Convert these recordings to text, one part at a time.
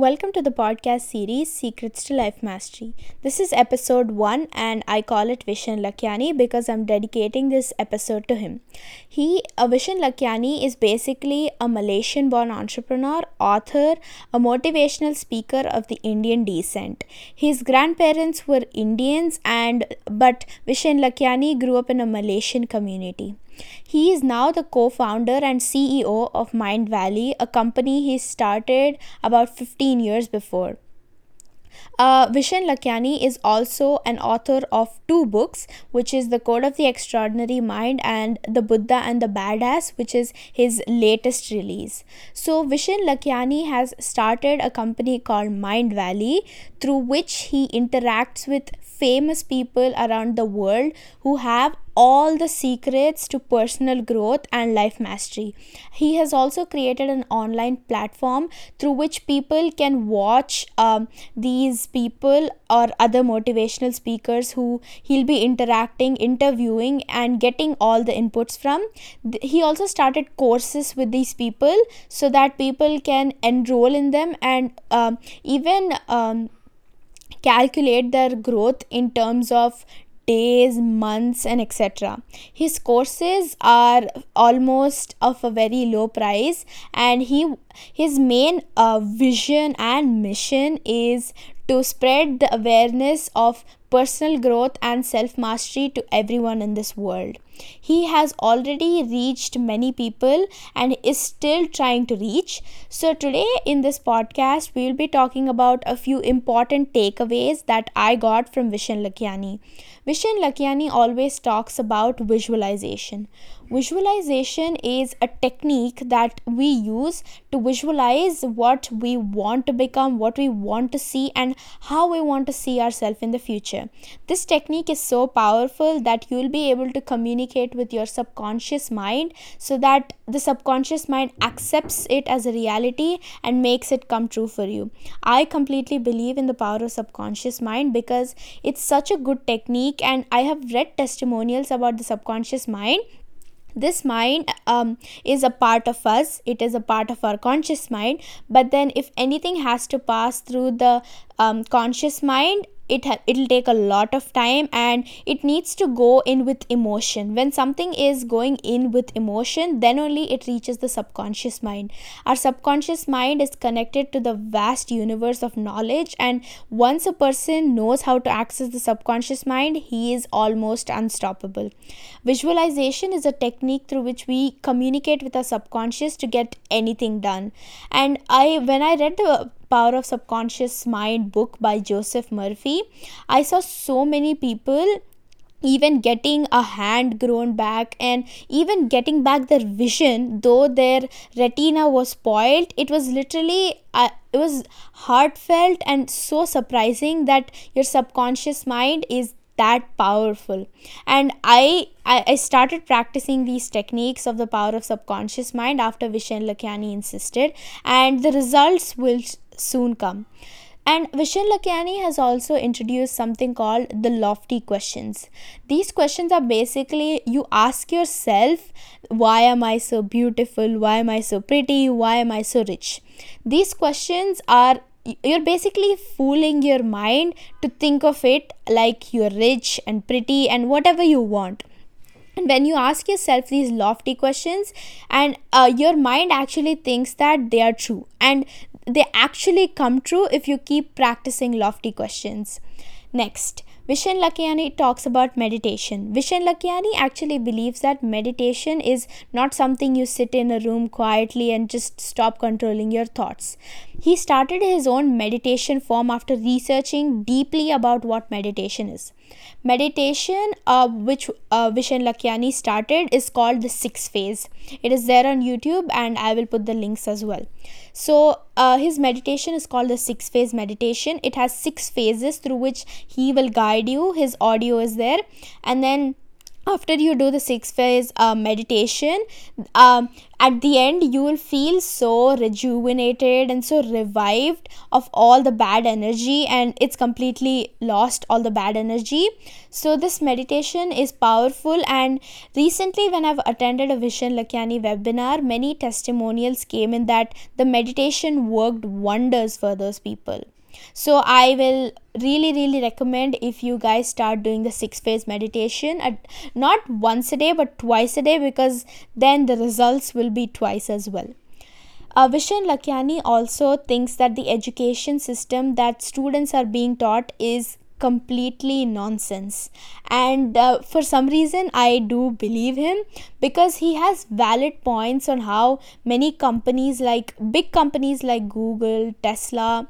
Welcome to the podcast series Secrets to Life Mastery. This is episode 1 and I call it Vishen Lakhiani because I'm dedicating this episode to him. He uh, Vishen Lakhiani is basically a Malaysian born entrepreneur, author, a motivational speaker of the Indian descent. His grandparents were Indians and but Vishen Lakhiani grew up in a Malaysian community. He is now the co founder and CEO of Mindvalley, a company he started about 15 years before. Uh, Vishen Lakhiani is also an author of two books, which is The Code of the Extraordinary Mind and The Buddha and the Badass, which is his latest release. So, Vishen Lakhiani has started a company called Mindvalley, through which he interacts with famous people around the world who have all the secrets to personal growth and life mastery. He has also created an online platform through which people can watch um, these people or other motivational speakers who he'll be interacting, interviewing, and getting all the inputs from. He also started courses with these people so that people can enroll in them and um, even um, calculate their growth in terms of days, months, and etc. His courses are almost of a very low price, and he his main uh, vision and mission is to spread the awareness of personal growth and self mastery to everyone in this world. He has already reached many people and is still trying to reach. So, today in this podcast, we will be talking about a few important takeaways that I got from Vishen Lakhiani. Vishen Lakhiani always talks about visualization. Visualization is a technique that we use to visualize what we want to become, what we want to see, and how we want to see ourselves in the future. This technique is so powerful that you will be able to communicate with your subconscious mind so that the subconscious mind accepts it as a reality and makes it come true for you. I completely believe in the power of subconscious mind because it's such a good technique, and I have read testimonials about the subconscious mind this mind um, is a part of us. It is a part of our conscious mind. But then if anything has to pass through the um, conscious mind it ha- it'll take a lot of time and it needs to go in with emotion. When something is going in with emotion then only it reaches the subconscious mind. Our subconscious mind is connected to the vast universe of knowledge and once a person knows how to access the subconscious mind he is almost unstoppable. Visualization is a technique through which we communicate with our subconscious to get anything done. And i when i read the Power of Subconscious Mind book by Joseph Murphy, I saw so many people even getting a hand grown back and even getting back their vision though their retina was spoiled it was literally uh, it was heartfelt and so surprising that your subconscious mind is that powerful. And I, I started practicing these techniques of the power of subconscious mind after vishen lakhiani insisted and the results will soon come. And Vishen Lakhiani has also introduced something called the lofty questions. These questions are basically you ask yourself, why am I so beautiful? Why am I so pretty? Why am I so rich? These questions are you're basically fooling your mind to think of it like you're rich and pretty and whatever you want and when you ask yourself these lofty questions and uh, your mind actually thinks that they are true and they actually come true if you keep practicing lofty questions. Next, Vishen Lakhiani talks about meditation. Vishen Lakhiani actually believes that meditation is not something you sit in a room quietly and just stop controlling your thoughts. He started his own meditation form after researching deeply about what meditation is. Meditation, uh, which uh, Vishen Lakhiani started, is called the six phase. It is there on YouTube, and I will put the links as well. So, uh, his meditation is called the six phase meditation. It has six phases through which he will guide you. His audio is there, and then after you do the six phase uh, meditation um, at the end you will feel so rejuvenated and so revived of all the bad energy and it's completely lost all the bad energy. So this meditation is powerful and recently when i've attended a vishen lakhiani webinar many testimonials came in that the meditation worked wonders for those people so i will really really recommend if you guys start doing the six phase meditation at not once a day but twice a day because then the results will be twice as well. Uh, Vishen Lakhiani also thinks that the education system that students are being taught is completely nonsense. And uh, for some reason i do believe him because he has valid points on how many companies like big companies like google tesla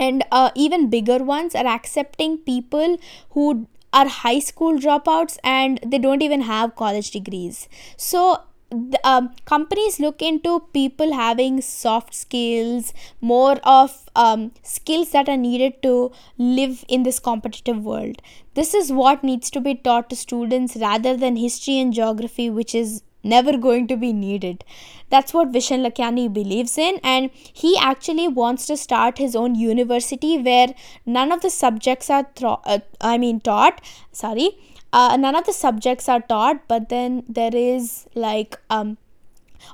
and uh, even bigger ones are accepting people who are high school dropouts and they don't even have college degrees. So the, um, companies look into people having soft skills more of um, skills that are needed to live in this competitive world. This is what needs to be taught to students rather than history and geography which is never going to be needed. That's what Vishen Lakhiani believes in, and he actually wants to start his own university where none of the subjects are, thro- uh, I mean, taught. Sorry, uh, none of the subjects are taught, but then there is like um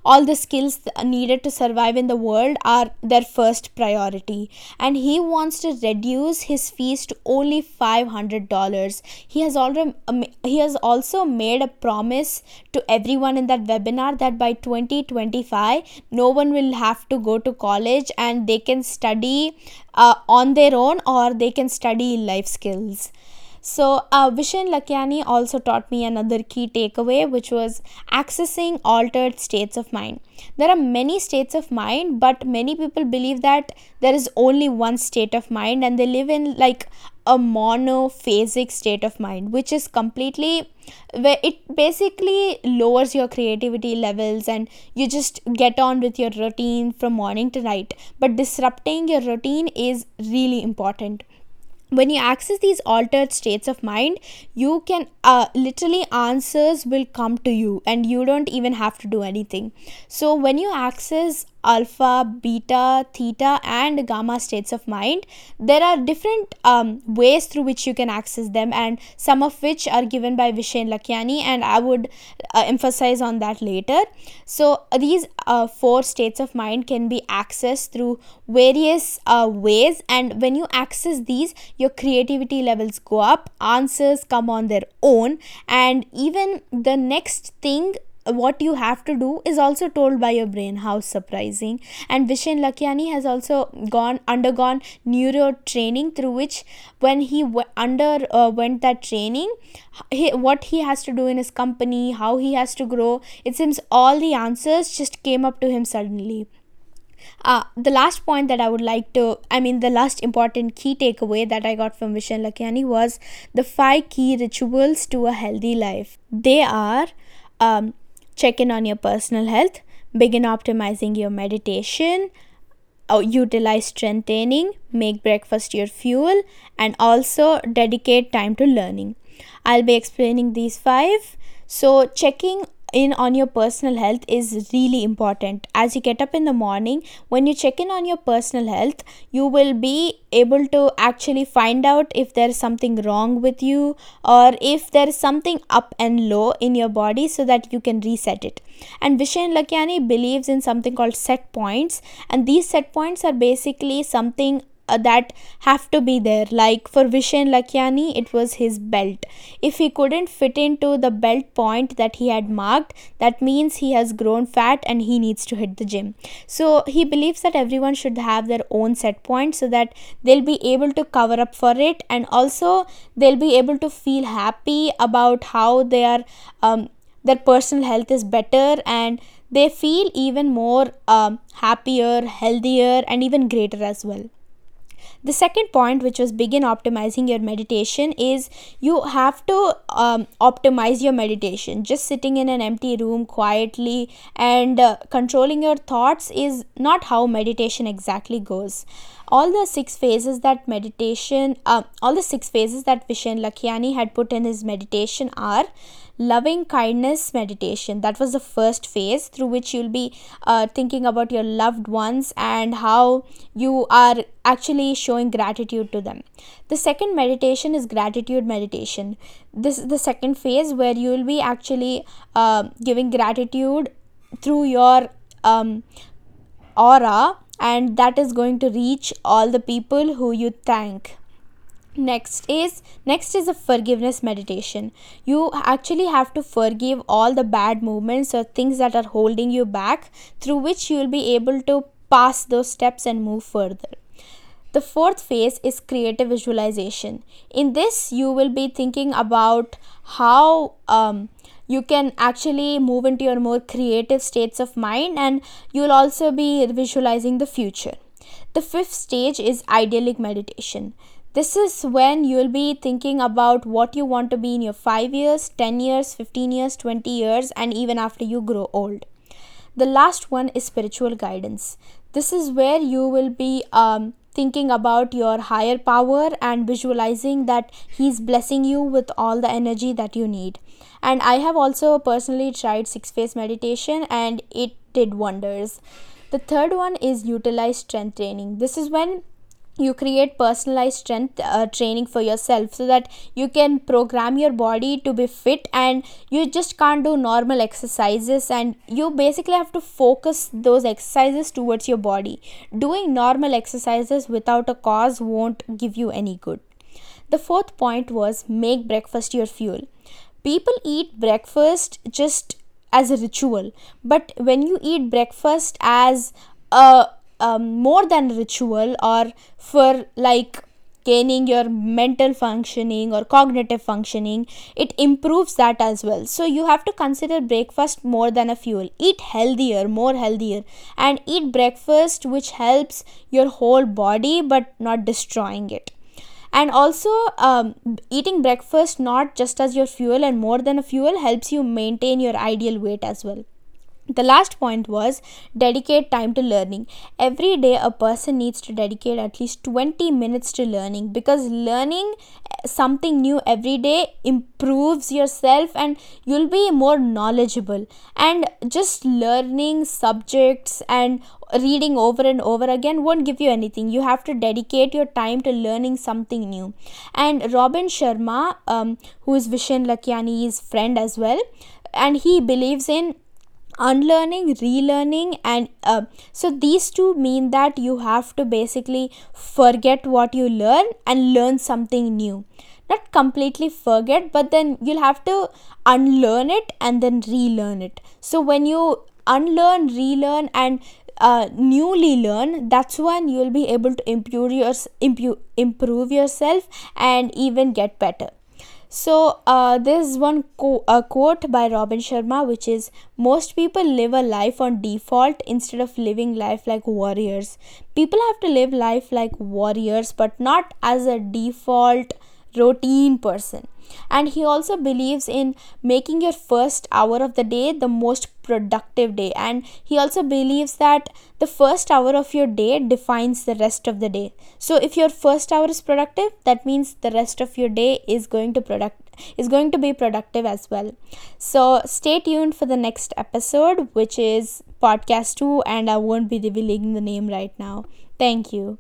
all the skills needed to survive in the world are their first priority. And he wants to reduce his fees to only $500 he has already um, he has also made a promise to everyone in that webinar that by 2025 no one will have to go to college and they can study uh, on their own or they can study life skills so, uh, Vishen Lakhiani also taught me another key takeaway, which was accessing altered states of mind. There are many states of mind, but many people believe that there is only one state of mind and they live in like a monophasic state of mind, which is completely where it basically lowers your creativity levels and you just get on with your routine from morning to night. But disrupting your routine is really important when you access these altered states of mind you can uh, literally answers will come to you and you don't even have to do anything so when you access alpha, beta, theta, and gamma states of mind. There are different um, ways through which you can access them, and some of which are given by Vishen Lakhiani, and I would uh, emphasize on that later. So, these uh, four states of mind can be accessed through various uh, ways, and when you access these, your creativity levels go up, answers come on their own, and even the next thing what you have to do is also told by your brain how surprising. And vishen lakhiani has also gone undergone neuro training through which when he w- under uh, went that training he, what he has to do in his company how he has to grow it seems all the answers just came up to him suddenly uh, the last point that I would like to, I mean, the last important key takeaway that I got from Vishen Lakhiani was the five key rituals to a healthy life. They are um, check in on your personal health, begin optimizing your meditation, uh, utilize strength training, make breakfast your fuel, and also dedicate time to learning. I'll be explaining these five. So, checking in on your personal health is really important. As you get up in the morning when you check in on your personal health you will be able to actually find out if there is something wrong with you or if there is something up and low in your body so that you can reset it. And Vishen Lakhiani believes in something called set points and these set points are basically something uh, that have to be there. Like for Vishen Lakhiani it was his belt. If he couldn't fit into the belt point that he had marked that means he has grown fat and he needs to hit the gym. So he believes that everyone should have their own set point so that they'll be able to cover up for it and also they'll be able to feel happy about how they are um, their personal health is better and they feel even more um, happier healthier and even greater as well The second point, which was begin optimizing your meditation, is you have to um, optimize your meditation. Just sitting in an empty room quietly and uh, controlling your thoughts is not how meditation exactly goes all the six phases that meditation uh, all the six phases that vishen lakhiani had put in his meditation are loving kindness meditation. That was the first phase through which you'll be uh, thinking about your loved ones and how you are actually showing gratitude to them. The second meditation is gratitude meditation. This is the second phase where you will be actually uh, giving gratitude through your um, aura and that is going to reach all the people who you thank next is next is a forgiveness meditation. You actually have to forgive all the bad moments or things that are holding you back through which you will be able to pass those steps and move further. The fourth phase is creative visualization. In this you will be thinking about how um, you can actually move into your more creative states of mind and you will also be visualizing the future. The fifth stage is idyllic meditation this is when you will be thinking about what you want to be in your 5 years, 10 years, 15 years, 20 years, and even after you grow old. The last one is spiritual guidance. This is where you will be um, thinking about your higher power and visualizing that He's blessing you with all the energy that you need. And I have also personally tried six phase meditation and it did wonders. The third one is utilize strength training. This is when you create personalized strength uh, training for yourself so that you can program your body to be fit and you just can't do normal exercises and you basically have to focus those exercises towards your body. Doing normal exercises without a cause won't give you any good. The fourth point was make breakfast your fuel. People eat breakfast just as a ritual but when you eat breakfast as a um, more than ritual or for like gaining your mental functioning or cognitive functioning it improves that as well. So you have to consider breakfast more than a fuel. Eat healthier more healthier. And eat breakfast which helps your whole body but not destroying it. And also um, eating breakfast not just as your fuel and more than a fuel helps you maintain your ideal weight as well the last point was dedicate time to learning. Every day a person needs to dedicate at least 20 minutes to learning because learning something new every day improves yourself and you'll be more knowledgeable. And just learning subjects and reading over and over again won't give you anything. You have to dedicate your time to learning something new. And robin sharma um, who is vishen lakhiani's friend as well and he believes in unlearning relearning and uh, so these two mean that you have to basically forget what you learn and learn something new. Not completely forget but then you'll have to unlearn it and then relearn it. So when you unlearn relearn and uh, newly learn that's when you'll be able to improve your improve, improve yourself and even get better so, uh, there's one co- a quote by Robin Sharma, which is Most people live a life on default instead of living life like warriors. People have to live life like warriors, but not as a default routine person. And he also believes in making your first hour of the day the most productive day. And he also believes that the first hour of your day defines the rest of the day. So if your first hour is productive that means the rest of your day is going to product is going to be productive as well. So stay tuned for the next episode which is podcast 2 and i won't be revealing the name right now. Thank you